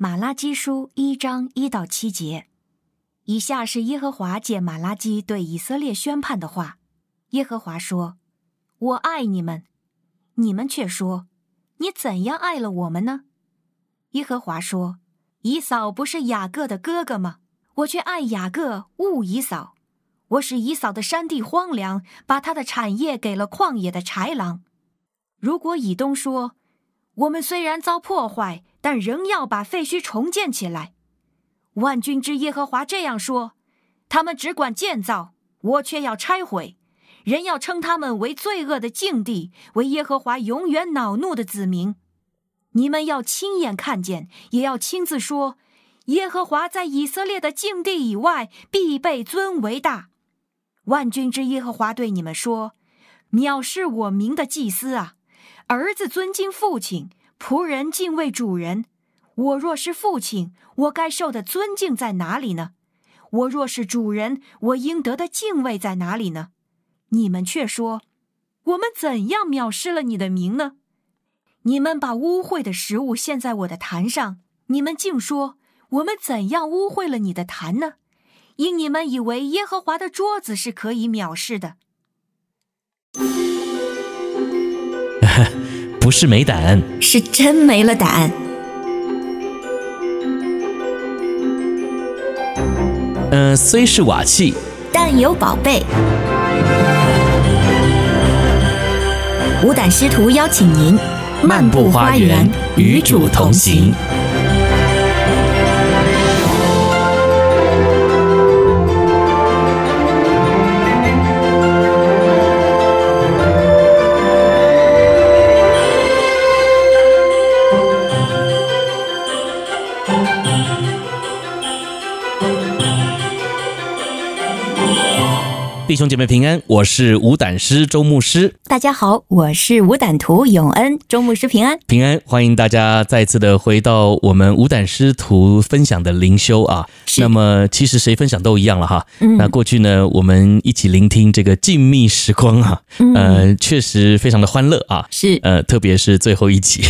马拉基书一章一到七节，以下是耶和华借马拉基对以色列宣判的话。耶和华说：“我爱你们，你们却说，你怎样爱了我们呢？”耶和华说：“以扫不是雅各的哥哥吗？我却爱雅各，恶以扫。我使以扫的山地荒凉，把他的产业给了旷野的豺狼。如果以东说，我们虽然遭破坏，但仍要把废墟重建起来。万军之耶和华这样说：他们只管建造，我却要拆毁。人要称他们为罪恶的境地，为耶和华永远恼怒的子民。你们要亲眼看见，也要亲自说：耶和华在以色列的境地以外，必被尊为大。万军之耶和华对你们说：藐视我名的祭司啊，儿子尊敬父亲。仆人敬畏主人，我若是父亲，我该受的尊敬在哪里呢？我若是主人，我应得的敬畏在哪里呢？你们却说，我们怎样藐视了你的名呢？你们把污秽的食物献在我的坛上，你们竟说，我们怎样污秽了你的坛呢？因你们以为耶和华的桌子是可以藐视的。不是没胆，是真没了胆。嗯、呃，虽是瓦器，但有宝贝。无胆师徒邀请您漫步花园，与主同行。兄姐妹平安，我是无胆师周牧师。大家好，我是无胆徒永恩周牧师平安平安，欢迎大家再次的回到我们无胆师徒分享的灵修啊。那么其实谁分享都一样了哈。嗯。那过去呢，我们一起聆听这个静谧时光啊，呃，确实非常的欢乐啊。是。呃，特别是最后一集，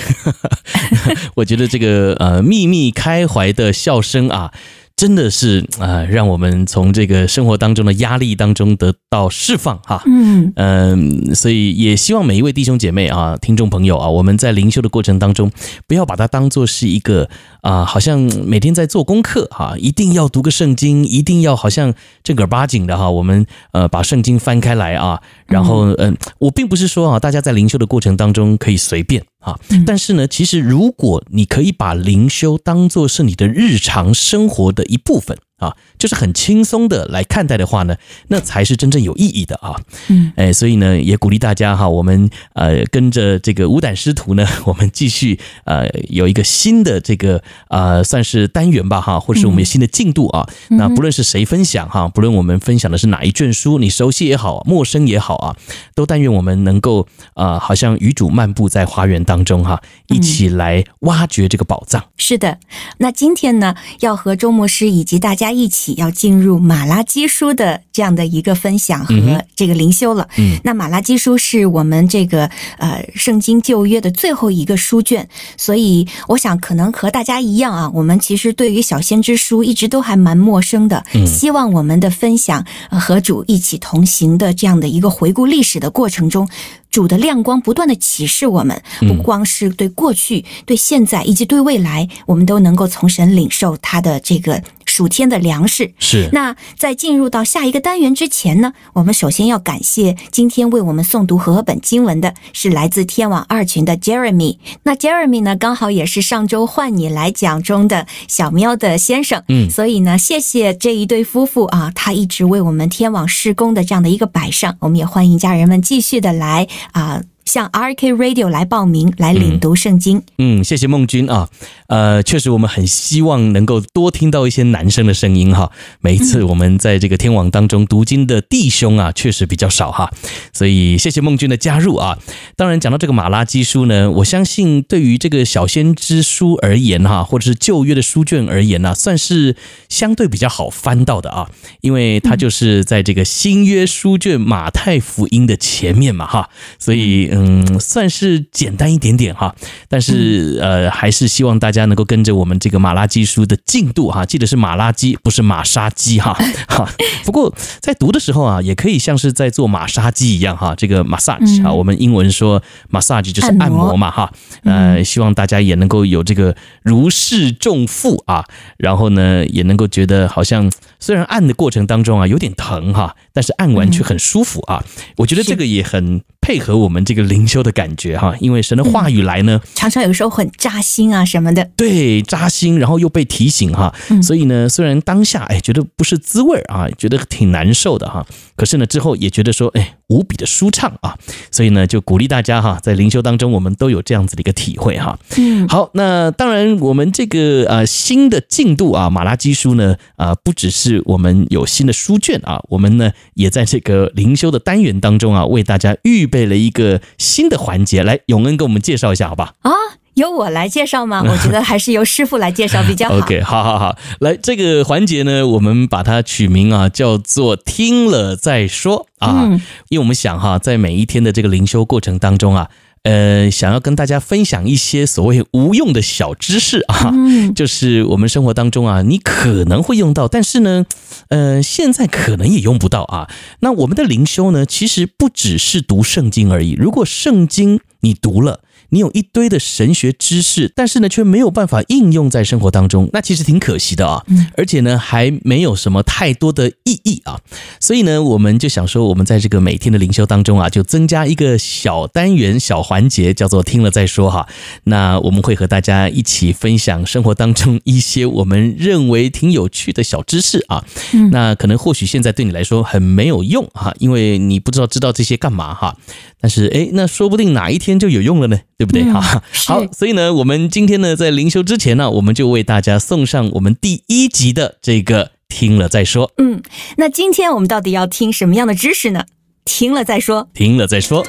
我觉得这个呃秘密开怀的笑声啊。真的是啊、呃，让我们从这个生活当中的压力当中得到释放哈。嗯嗯、呃，所以也希望每一位弟兄姐妹啊、听众朋友啊，我们在灵修的过程当中，不要把它当做是一个啊、呃，好像每天在做功课哈，一定要读个圣经，一定要好像正儿八经的哈，我们呃把圣经翻开来啊，然后嗯、呃，我并不是说啊，大家在灵修的过程当中可以随便。啊，但是呢，其实如果你可以把灵修当做是你的日常生活的一部分。啊，就是很轻松的来看待的话呢，那才是真正有意义的啊。嗯，哎，所以呢，也鼓励大家哈，我们呃跟着这个五胆师徒呢，我们继续呃有一个新的这个呃算是单元吧哈，或者是我们有新的进度啊。那不论是谁分享哈，不论我们分享的是哪一卷书，你熟悉也好，陌生也好啊，都但愿我们能够啊，好像与主漫步在花园当中哈，一起来挖掘这个宝藏。是的，那今天呢，要和周牧师以及大家。一起要进入马拉基书的这样的一个分享和这个灵修了。嗯，那马拉基书是我们这个呃圣经旧约的最后一个书卷，所以我想可能和大家一样啊，我们其实对于小先知书一直都还蛮陌生的。嗯，希望我们的分享和主一起同行的这样的一个回顾历史的过程中。主的亮光不断的启示我们，不光是对过去、对现在以及对未来，我们都能够从神领受他的这个属天的粮食。是。那在进入到下一个单元之前呢，我们首先要感谢今天为我们诵读和合本经文的是来自天网二群的 Jeremy。那 Jeremy 呢，刚好也是上周换你来讲中的小喵的先生。嗯。所以呢，谢谢这一对夫妇啊，他一直为我们天网施工的这样的一个摆上。我们也欢迎家人们继续的来。啊，向 RK Radio 来报名，来领读圣经。嗯，嗯，谢谢孟君啊。呃，确实，我们很希望能够多听到一些男生的声音哈。每一次我们在这个天网当中读经的弟兄啊，确实比较少哈。所以谢谢孟君的加入啊。当然，讲到这个马拉基书呢，我相信对于这个小先知书而言哈，或者是旧约的书卷而言呢，算是相对比较好翻到的啊，因为它就是在这个新约书卷马太福音的前面嘛哈。所以嗯，算是简单一点点哈。但是呃，还是希望大家能够跟着我们这个马拉基书的进度哈，记得是马拉基，不是马杀鸡哈。哈，不过在读的时候啊，也可以像是在做马杀鸡一样哈。这个 massage 啊，我们英文说 massage 就是按摩嘛哈。呃，希望大家也能够有这个如释重负啊，然后呢，也能够觉得好像虽然按的过程当中啊有点疼哈，但是按完却很舒服啊。我觉得这个也很配合我们这个灵修的感觉哈，因为神的话语来呢，常常有时候很扎心啊什么的。对，扎心，然后又被提醒哈，所以呢，虽然当下哎觉得不是滋味啊，觉得挺难受的哈，可是呢之后也觉得说哎无比的舒畅啊，所以呢就鼓励大家哈，在灵修当中我们都有这样子的一个体会哈。嗯，好，那当然我们这个呃新的进度啊，马拉基书呢啊不只是我们有新的书卷啊，我们呢也在这个灵修的单元当中啊，为大家预备。了一个新的环节，来永恩给我们介绍一下，好吧？啊，由我来介绍吗？我觉得还是由师傅来介绍比较好。OK，好好好，来这个环节呢，我们把它取名啊，叫做“听了再说”啊，嗯、因为我们想哈，在每一天的这个灵修过程当中啊。呃，想要跟大家分享一些所谓无用的小知识啊，就是我们生活当中啊，你可能会用到，但是呢，呃，现在可能也用不到啊。那我们的灵修呢，其实不只是读圣经而已。如果圣经你读了，你有一堆的神学知识，但是呢，却没有办法应用在生活当中，那其实挺可惜的啊。而且呢，还没有什么太多的意义啊。所以呢，我们就想说，我们在这个每天的灵修当中啊，就增加一个小单元、小环节，叫做“听了再说”哈。那我们会和大家一起分享生活当中一些我们认为挺有趣的小知识啊。那可能或许现在对你来说很没有用哈，因为你不知道知道这些干嘛哈。但是哎，那说不定哪一天就有用了呢。对不对？哈、嗯，好，所以呢，我们今天呢，在灵修之前呢，我们就为大家送上我们第一集的这个听了再说。嗯，那今天我们到底要听什么样的知识呢？听了再说，听了再说。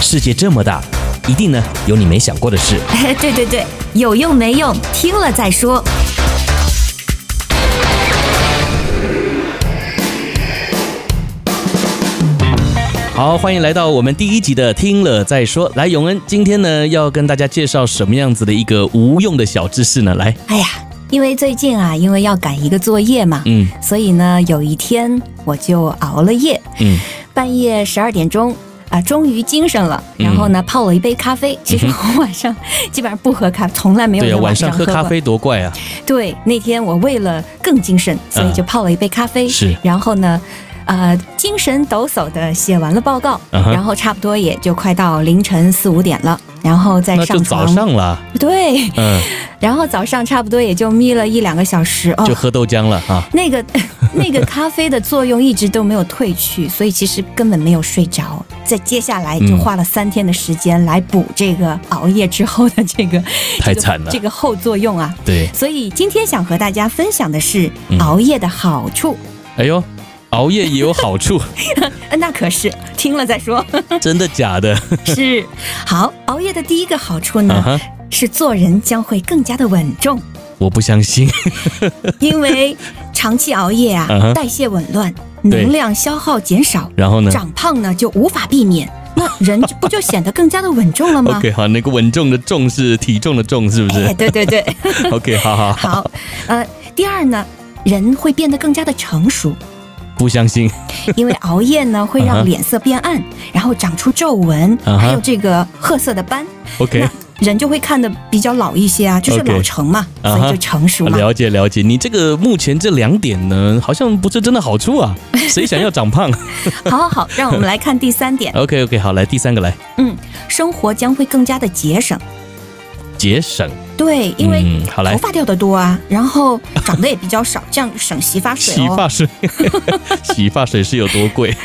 世界这么大，一定呢有你没想过的事。对对对，有用没用，听了再说。好，欢迎来到我们第一集的听了再说。来，永恩，今天呢要跟大家介绍什么样子的一个无用的小知识呢？来，哎呀，因为最近啊，因为要赶一个作业嘛，嗯，所以呢，有一天我就熬了夜，嗯，半夜十二点钟啊，终于精神了，然后呢泡了一杯咖啡。其实我晚上基本上不喝咖啡，从来没有在晚上喝咖啡多怪啊。对，那天我为了更精神，所以就泡了一杯咖啡。是，然后呢。呃，精神抖擞的写完了报告，uh huh. 然后差不多也就快到凌晨四五点了，然后再上床。早上了。对，嗯，然后早上差不多也就眯了一两个小时，哦，就喝豆浆了哈。那个 那个咖啡的作用一直都没有褪去，所以其实根本没有睡着。在接下来就花了三天的时间来补这个熬夜之后的这个太惨了，这个后作用啊。对，所以今天想和大家分享的是熬夜的好处。哎呦。熬夜也有好处，那可是听了再说。真的假的？是。好，熬夜的第一个好处呢，uh huh. 是做人将会更加的稳重。我不相信，因为长期熬夜啊，uh huh. 代谢紊乱，能量消耗减少，然后呢，长胖呢就无法避免。那人不就显得更加的稳重了吗？OK，好，那个稳重的重是体重的重，是不是？哎，对对对。OK，好好好。好，呃，第二呢，人会变得更加的成熟。不相信，因为熬夜呢会让脸色变暗，uh huh. 然后长出皱纹，uh huh. 还有这个褐色的斑。OK，人就会看的比较老一些啊，就是老成嘛，okay. uh. 所以就成熟嘛。了解了解，你这个目前这两点呢，好像不是真的好处啊。谁想要长胖？好好好，让我们来看第三点。OK OK，好，来第三个来。嗯，生活将会更加的节省。节省。对，因为头发掉的多啊，然后长得也比较少，这样省洗发水。洗发水，洗发水是有多贵？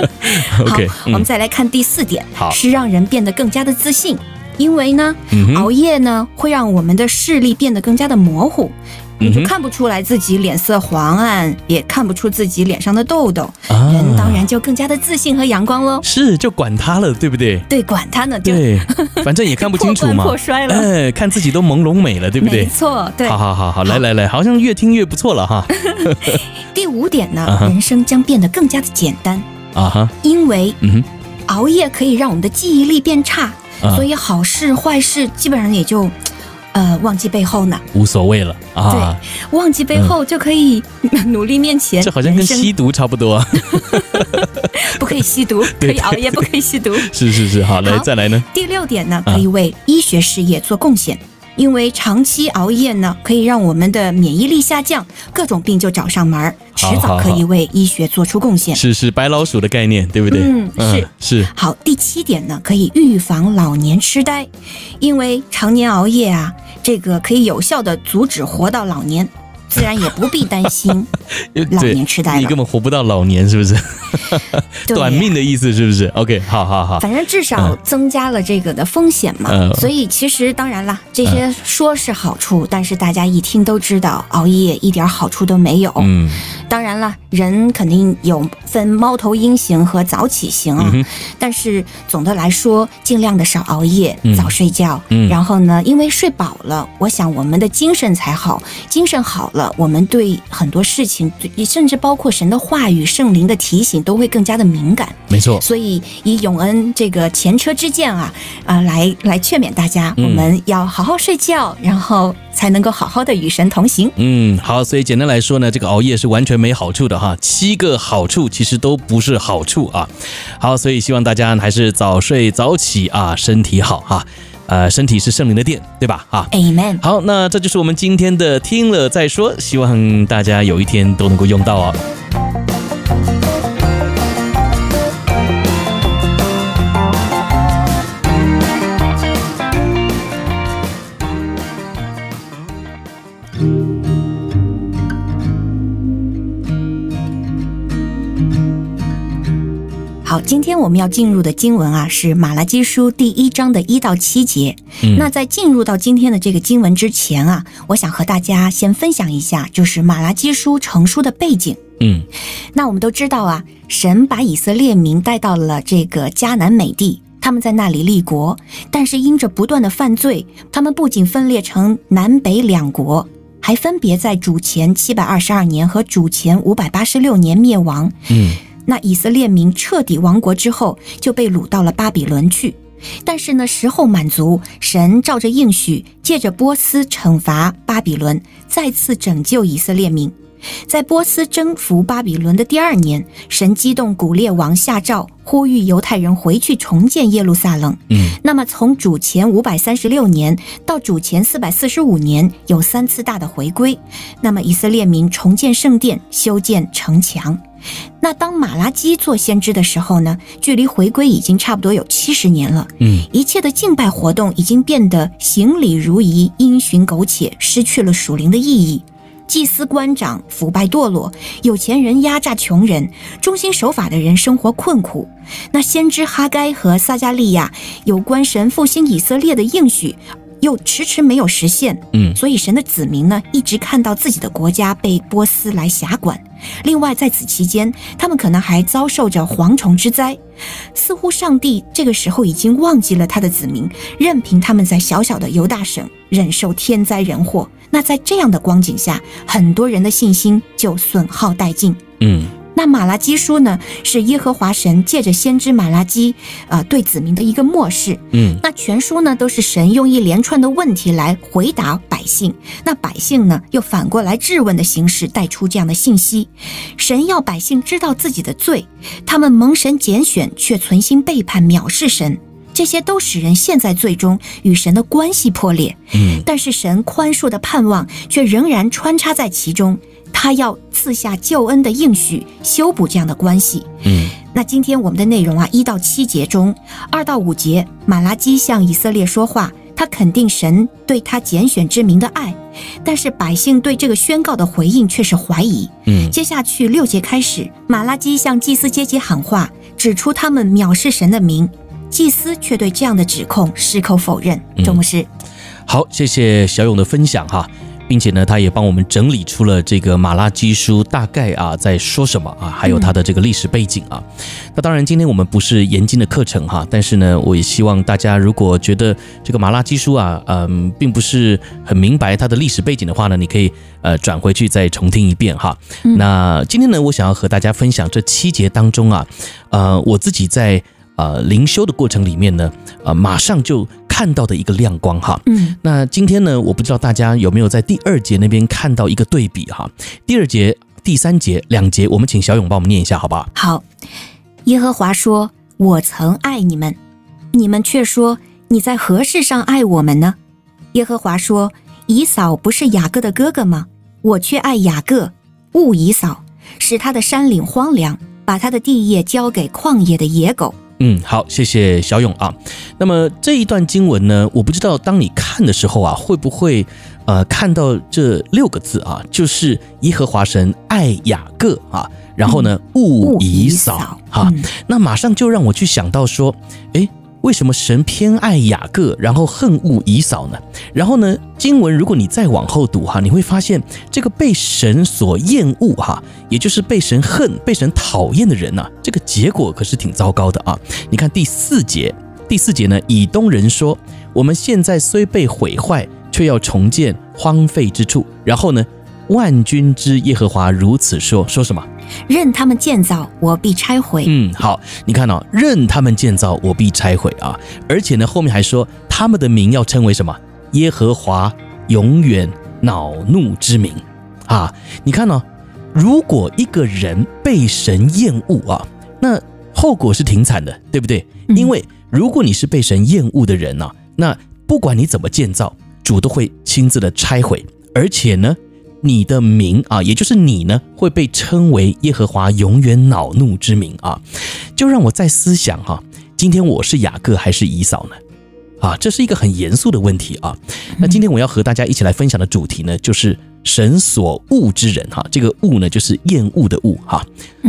OK，好，我们再来看第四点，是让人变得更加的自信，因为呢，熬夜呢会让我们的视力变得更加的模糊。你就看不出来自己脸色黄暗，也看不出自己脸上的痘痘，啊、人当然就更加的自信和阳光喽。是，就管他了，对不对？对，管他呢，对，反正也看不清楚嘛。破摔了，哎，看自己都朦胧美了，对不对？没错，对。好好好好，来来来，好像越听越不错了哈。第五点呢，人生将变得更加的简单。啊哈，因为嗯，熬夜可以让我们的记忆力变差，嗯、所以好事坏事基本上也就。呃，忘记背后呢，无所谓了啊。对，忘记背后就可以努力面前。这好像跟吸毒差不多啊。不可以吸毒，可以熬夜，不可以吸毒。是是是，好，来再来呢。第六点呢，可以为医学事业做贡献。因为长期熬夜呢，可以让我们的免疫力下降，各种病就找上门儿，迟早可以为医学做出贡献。是是，白老鼠的概念，对不对？嗯，是是。好，第七点呢，可以预防老年痴呆，因为常年熬夜啊，这个可以有效的阻止活到老年。自然也不必担心 老年痴呆，你根本活不到老年，是不是？短命的意思是不是？OK，好好好，反正至少增加了这个的风险嘛。嗯、所以其实当然了，这些说是好处，嗯、但是大家一听都知道，熬夜一点好处都没有。嗯，当然了，人肯定有分猫头鹰型和早起型啊。嗯、但是总的来说，尽量的少熬夜，嗯、早睡觉。嗯，然后呢，因为睡饱了，我想我们的精神才好，精神好了。我们对很多事情，甚至包括神的话语、圣灵的提醒，都会更加的敏感。没错，所以以永恩这个前车之鉴啊，啊、呃，来来劝勉大家，我们要好好睡觉，嗯、然后才能够好好的与神同行。嗯，好，所以简单来说呢，这个熬夜是完全没好处的哈，七个好处其实都不是好处啊。好，所以希望大家还是早睡早起啊，身体好哈。呃，身体是圣灵的殿，对吧？啊，Amen。好，那这就是我们今天的听了再说，希望大家有一天都能够用到哦。好，今天我们要进入的经文啊，是马拉基书第一章的一到七节。嗯，那在进入到今天的这个经文之前啊，我想和大家先分享一下，就是马拉基书成书的背景。嗯，那我们都知道啊，神把以色列民带到了这个迦南美地，他们在那里立国，但是因着不断的犯罪，他们不仅分裂成南北两国，还分别在主前七百二十二年和主前五百八十六年灭亡。嗯。那以色列民彻底亡国之后，就被掳到了巴比伦去。但是呢，时候满足，神照着应许，借着波斯惩罚巴比伦，再次拯救以色列民。在波斯征服巴比伦的第二年，神激动古列王下诏，呼吁犹太人回去重建耶路撒冷。嗯，那么从主前五百三十六年到主前四百四十五年，有三次大的回归。那么以色列民重建圣殿，修建城墙。那当马拉基做先知的时候呢，距离回归已经差不多有七十年了。嗯，一切的敬拜活动已经变得行礼如仪、因循苟且，失去了属灵的意义。祭司官长腐败堕落，有钱人压榨穷人，忠心守法的人生活困苦。那先知哈该和撒迦利亚有关神复兴以色列的应许，又迟迟没有实现。嗯，所以神的子民呢，一直看到自己的国家被波斯来辖管。另外，在此期间，他们可能还遭受着蝗虫之灾。似乎上帝这个时候已经忘记了他的子民，任凭他们在小小的犹大省忍受天灾人祸。那在这样的光景下，很多人的信心就损耗殆尽。嗯。那马拉基书呢，是耶和华神借着先知马拉基，呃，对子民的一个漠视。嗯，那全书呢，都是神用一连串的问题来回答百姓，那百姓呢，又反过来质问的形式带出这样的信息。神要百姓知道自己的罪，他们蒙神拣选却存心背叛藐视神，这些都使人陷在罪中，与神的关系破裂。嗯，但是神宽恕的盼望却仍然穿插在其中。他要赐下救恩的应许，修补这样的关系。嗯，那今天我们的内容啊，一到七节中，二到五节，马拉基向以色列说话，他肯定神对他拣选之民的爱，但是百姓对这个宣告的回应却是怀疑。嗯，接下去六节开始，马拉基向祭司阶级喊话，指出他们藐视神的名，祭司却对这样的指控矢口否认。周牧师，好，谢谢小勇的分享哈。并且呢，他也帮我们整理出了这个马拉基书大概啊在说什么啊，还有它的这个历史背景啊。那当然，今天我们不是研经的课程哈，但是呢，我也希望大家如果觉得这个马拉基书啊，嗯，并不是很明白它的历史背景的话呢，你可以呃转回去再重听一遍哈。那今天呢，我想要和大家分享这七节当中啊，呃，我自己在。呃，灵修的过程里面呢，呃，马上就看到的一个亮光哈。嗯，那今天呢，我不知道大家有没有在第二节那边看到一个对比哈。第二节、第三节两节，我们请小勇帮我们念一下，好不好？好。耶和华说：“我曾爱你们，你们却说你在何事上爱我们呢？”耶和华说：“以扫不是雅各的哥哥吗？我却爱雅各，恶以扫，使他的山岭荒凉，把他的地业交给旷野的野狗。”嗯，好，谢谢小勇啊。那么这一段经文呢，我不知道当你看的时候啊，会不会呃看到这六个字啊，就是耶和华神爱雅各啊，然后呢，勿以扫哈，那马上就让我去想到说，诶。为什么神偏爱雅各，然后恨恶以扫呢？然后呢，经文如果你再往后读哈，你会发现这个被神所厌恶哈，也就是被神恨、被神讨厌的人呐，这个结果可是挺糟糕的啊！你看第四节，第四节呢，以东人说：“我们现在虽被毁坏，却要重建荒废之处。”然后呢，万军之耶和华如此说，说什么？任他们建造，我必拆毁。嗯，好，你看哦，任他们建造，我必拆毁啊！而且呢，后面还说他们的名要称为什么？耶和华永远恼怒之名啊！你看哦，如果一个人被神厌恶啊，那后果是挺惨的，对不对？因为如果你是被神厌恶的人呢，那不管你怎么建造，主都会亲自的拆毁，而且呢。你的名啊，也就是你呢，会被称为耶和华永远恼怒之名啊，就让我在思想哈，今天我是雅各还是以扫呢？啊，这是一个很严肃的问题啊。那今天我要和大家一起来分享的主题呢，就是神所恶之人哈，这个恶呢，就是厌恶的恶哈，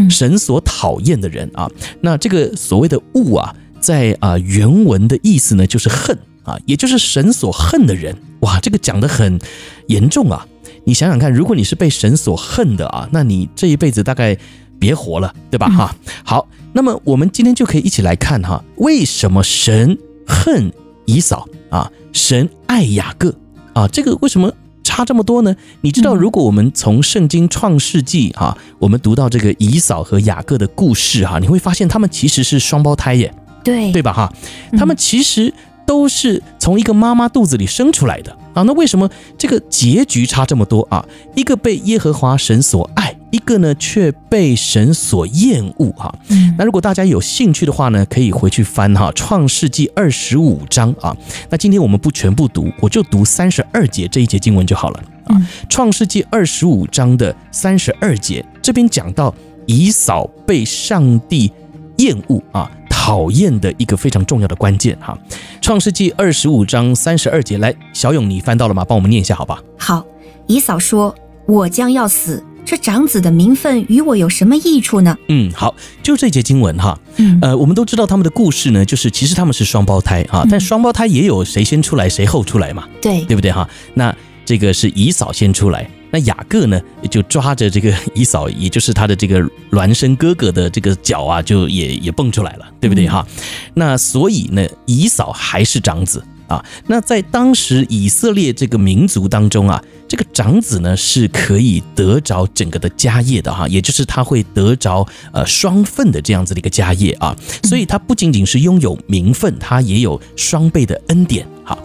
神所讨厌的人啊。那这个所谓的恶啊，在啊原文的意思呢，就是恨啊，也就是神所恨的人。哇，这个讲得很严重啊。你想想看，如果你是被神所恨的啊，那你这一辈子大概别活了，对吧？哈，好，那么我们今天就可以一起来看哈，为什么神恨以扫啊，神爱雅各啊，这个为什么差这么多呢？你知道，如果我们从圣经创世纪哈，我们读到这个以扫和雅各的故事哈，你会发现他们其实是双胞胎耶，对，对吧？哈，他们其实。都是从一个妈妈肚子里生出来的啊，那为什么这个结局差这么多啊？一个被耶和华神所爱，一个呢却被神所厌恶哈。那如果大家有兴趣的话呢，可以回去翻哈《创世纪》二十五章啊。那今天我们不全部读，我就读三十二节这一节经文就好了啊。《创世纪》二十五章的三十二节这边讲到以扫被上帝厌恶啊。讨厌的一个非常重要的关键哈，《创世纪》二十五章三十二节，来，小勇，你翻到了吗？帮我们念一下，好吧？好，以嫂说：“我将要死，这长子的名分与我有什么益处呢？”嗯，好，就这节经文哈，嗯呃，我们都知道他们的故事呢，就是其实他们是双胞胎啊，但双胞胎也有谁先出来谁后出来嘛，对，对不对哈？那这个是姨嫂先出来。那雅各呢，就抓着这个以嫂，也就是他的这个孪生哥哥的这个脚啊，就也也蹦出来了，对不对哈？那所以呢，以嫂还是长子啊。那在当时以色列这个民族当中啊，这个长子呢是可以得着整个的家业的哈，也就是他会得着呃双份的这样子的一个家业啊。所以他不仅仅是拥有名分，他也有双倍的恩典哈。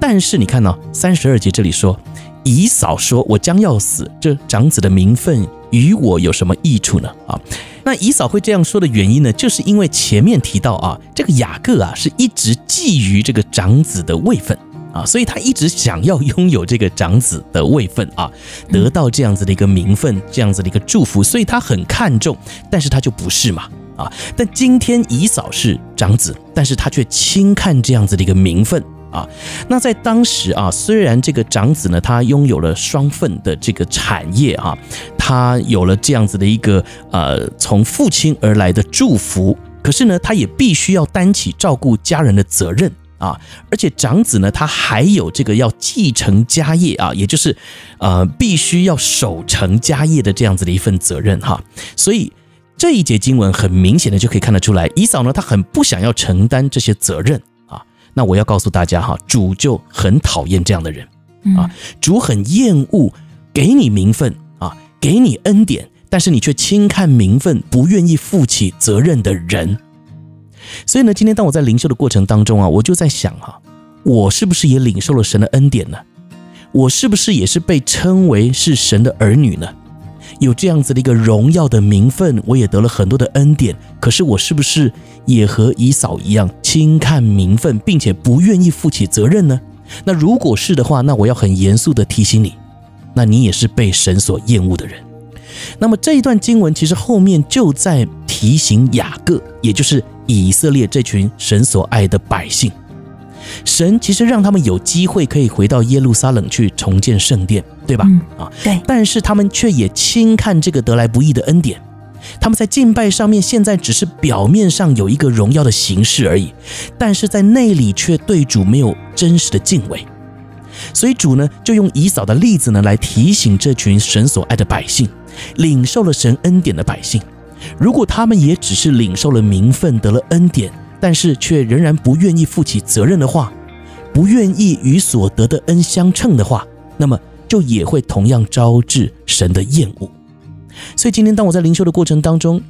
但是你看呢三十二节这里说。以嫂说：“我将要死，这长子的名分与我有什么益处呢？”啊，那以嫂会这样说的原因呢，就是因为前面提到啊，这个雅各啊是一直觊觎这个长子的位分啊，所以他一直想要拥有这个长子的位分啊，得到这样子的一个名分，这样子的一个祝福，所以他很看重，但是他就不是嘛啊。但今天以嫂是长子，但是他却轻看这样子的一个名分。啊，那在当时啊，虽然这个长子呢，他拥有了双份的这个产业哈，他有了这样子的一个呃从父亲而来的祝福，可是呢，他也必须要担起照顾家人的责任啊，而且长子呢，他还有这个要继承家业啊，也就是呃，必须要守成家业的这样子的一份责任哈。所以这一节经文很明显的就可以看得出来，以嫂呢，他很不想要承担这些责任。那我要告诉大家哈，主就很讨厌这样的人啊，主很厌恶给你名分啊，给你恩典，但是你却轻看名分，不愿意负起责任的人。所以呢，今天当我在灵修的过程当中啊，我就在想哈，我是不是也领受了神的恩典呢？我是不是也是被称为是神的儿女呢？有这样子的一个荣耀的名分，我也得了很多的恩典。可是我是不是也和以嫂一样轻看名分，并且不愿意负起责任呢？那如果是的话，那我要很严肃的提醒你，那你也是被神所厌恶的人。那么这一段经文其实后面就在提醒雅各，也就是。以色列这群神所爱的百姓，神其实让他们有机会可以回到耶路撒冷去重建圣殿，对吧？嗯，啊，对。但是他们却也轻看这个得来不易的恩典，他们在敬拜上面现在只是表面上有一个荣耀的形式而已，但是在内里却对主没有真实的敬畏。所以主呢，就用以扫的例子呢，来提醒这群神所爱的百姓，领受了神恩典的百姓。如果他们也只是领受了名分，得了恩典，但是却仍然不愿意负起责任的话，不愿意与所得的恩相称的话，那么就也会同样招致神的厌恶。所以今天当我在灵修的过程当中，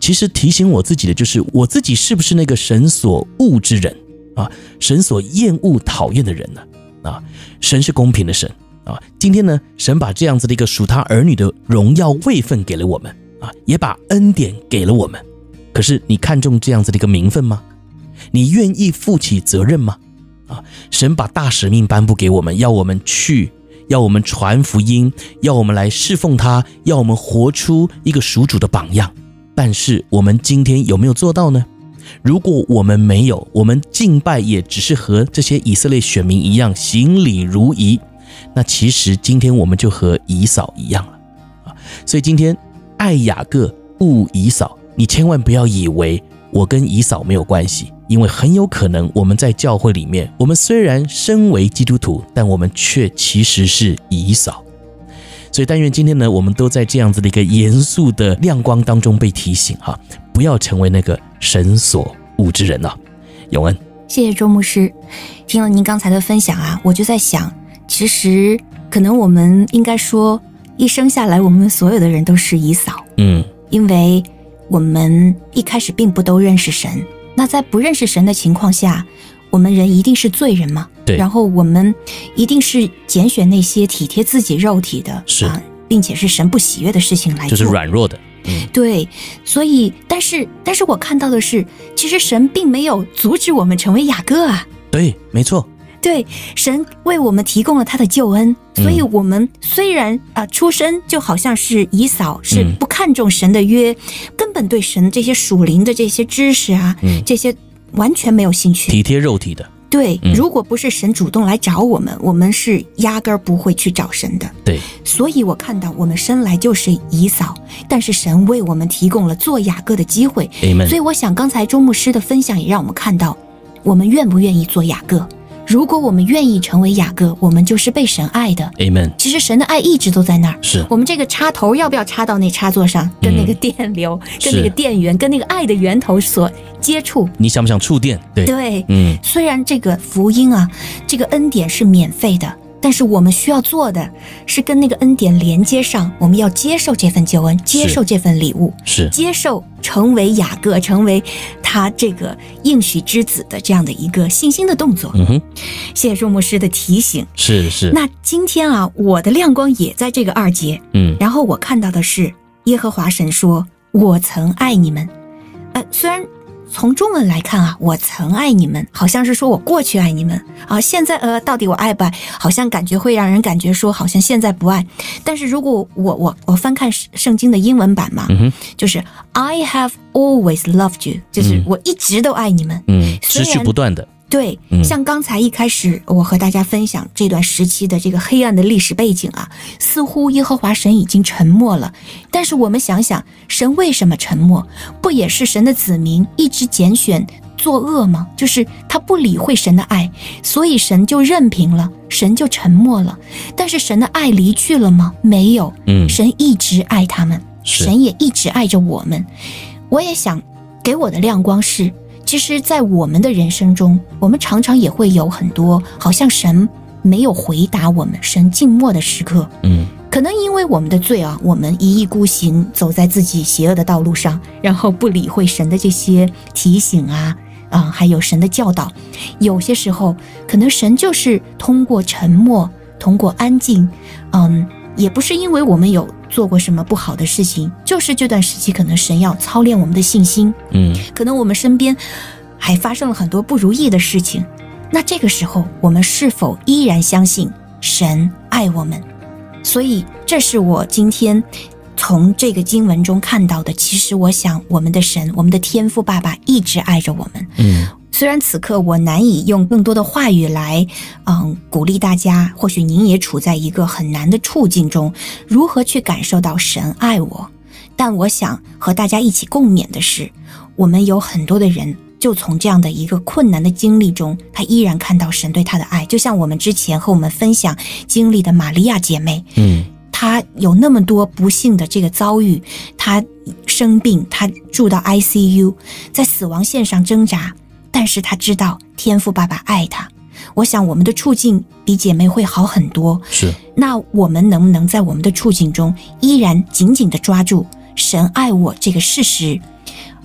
其实提醒我自己的就是，我自己是不是那个神所恶之人啊？神所厌恶、讨厌的人呢？啊，神是公平的神啊！今天呢，神把这样子的一个属他儿女的荣耀位分给了我们。啊，也把恩典给了我们，可是你看重这样子的一个名分吗？你愿意负起责任吗？啊，神把大使命颁布给我们，要我们去，要我们传福音，要我们来侍奉他，要我们活出一个属主的榜样。但是我们今天有没有做到呢？如果我们没有，我们敬拜也只是和这些以色列选民一样行礼如仪，那其实今天我们就和以扫一样了啊。所以今天。爱雅各，恶以扫。你千万不要以为我跟以扫没有关系，因为很有可能我们在教会里面，我们虽然身为基督徒，但我们却其实是以扫。所以，但愿今天呢，我们都在这样子的一个严肃的亮光当中被提醒哈，不要成为那个神所恶之人啊。永恩，谢谢周牧师。听了您刚才的分享啊，我就在想，其实可能我们应该说。一生下来，我们所有的人都是以扫，嗯，因为我们一开始并不都认识神。那在不认识神的情况下，我们人一定是罪人嘛？对。然后我们一定是拣选那些体贴自己肉体的，是啊，并且是神不喜悦的事情来做，就是软弱的。嗯，对。所以，但是，但是我看到的是，其实神并没有阻止我们成为雅各啊。对，没错。对，神为我们提供了他的救恩，所以我们虽然啊、呃、出生就好像是以扫，是不看重神的约，根本对神这些属灵的这些知识啊，这些完全没有兴趣，体贴肉体的。对，如果不是神主动来找我们，我们是压根儿不会去找神的。对，所以我看到我们生来就是以扫，但是神为我们提供了做雅各的机会。所以我想刚才周牧师的分享也让我们看到，我们愿不愿意做雅各。如果我们愿意成为雅各，我们就是被神爱的。Amen。其实神的爱一直都在那儿。是。我们这个插头要不要插到那插座上，跟那个电流、嗯、跟那个电源、跟那个爱的源头所接触？你想不想触电？对。对。嗯。虽然这个福音啊，这个恩典是免费的。但是我们需要做的是跟那个恩典连接上，我们要接受这份救恩，接受这份礼物，是，是接受成为雅各，成为他这个应许之子的这样的一个信心的动作。嗯哼，谢谢周牧师的提醒。是是。那今天啊，我的亮光也在这个二节。嗯，然后我看到的是耶和华神说：“我曾爱你们。”呃，虽然。从中文来看啊，我曾爱你们，好像是说我过去爱你们啊。现在呃，到底我爱不爱？好像感觉会让人感觉说，好像现在不爱。但是如果我我我翻看圣经的英文版嘛，嗯、就是 I have always loved you，就是我一直都爱你们，嗯，持续不断的。对，像刚才一开始我和大家分享这段时期的这个黑暗的历史背景啊，似乎耶和华神已经沉默了。但是我们想想，神为什么沉默？不也是神的子民一直拣选作恶吗？就是他不理会神的爱，所以神就任凭了，神就沉默了。但是神的爱离去了吗？没有，嗯，神一直爱他们，神也一直爱着我们。我也想给我的亮光是，其实，在我们的人生中，我们常常也会有很多好像神没有回答我们，神静默的时刻。嗯，可能因为我们的罪啊，我们一意孤行，走在自己邪恶的道路上，然后不理会神的这些提醒啊，啊、呃，还有神的教导。有些时候，可能神就是通过沉默，通过安静，嗯，也不是因为我们有。做过什么不好的事情，就是这段时期，可能神要操练我们的信心。嗯，可能我们身边还发生了很多不如意的事情，那这个时候，我们是否依然相信神爱我们？所以，这是我今天从这个经文中看到的。其实，我想，我们的神，我们的天父爸爸一直爱着我们。嗯。虽然此刻我难以用更多的话语来，嗯，鼓励大家，或许您也处在一个很难的处境中，如何去感受到神爱我？但我想和大家一起共勉的是，我们有很多的人就从这样的一个困难的经历中，他依然看到神对他的爱。就像我们之前和我们分享经历的玛利亚姐妹，嗯，她有那么多不幸的这个遭遇，她生病，她住到 ICU，在死亡线上挣扎。但是他知道天赋爸爸爱他，我想我们的处境比姐妹会好很多。是，那我们能不能在我们的处境中依然紧紧地抓住神爱我这个事实，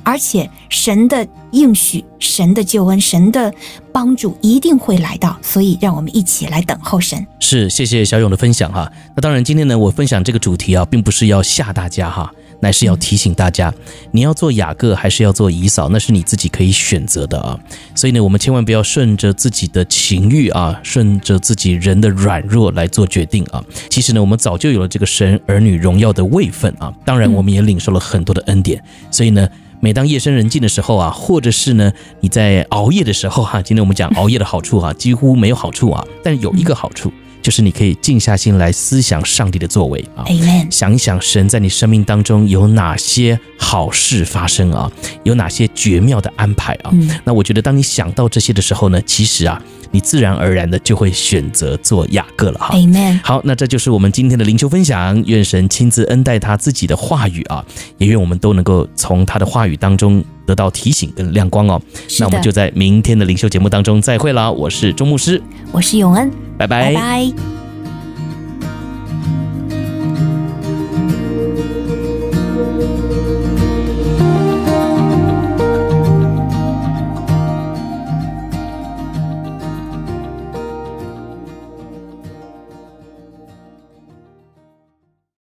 而且神的应许、神的救恩、神的帮助一定会来到，所以让我们一起来等候神。是，谢谢小勇的分享哈。那当然，今天呢，我分享这个主题啊，并不是要吓大家哈。乃是要提醒大家，你要做雅各还是要做以扫，那是你自己可以选择的啊。所以呢，我们千万不要顺着自己的情欲啊，顺着自己人的软弱来做决定啊。其实呢，我们早就有了这个神儿女荣耀的位分啊。当然，我们也领受了很多的恩典。所以呢，每当夜深人静的时候啊，或者是呢你在熬夜的时候哈，今天我们讲熬夜的好处啊，几乎没有好处啊，但有一个好处。就是你可以静下心来思想上帝的作为啊，Amen。想一想神在你生命当中有哪些好事发生啊，有哪些绝妙的安排啊。嗯。那我觉得当你想到这些的时候呢，其实啊，你自然而然的就会选择做雅各了哈。Amen。好，那这就是我们今天的灵修分享，愿神亲自恩待他自己的话语啊，也愿我们都能够从他的话语当中得到提醒跟亮光哦。那我们就在明天的灵修节目当中再会啦。我是钟牧师，我是永恩。拜拜。拜拜。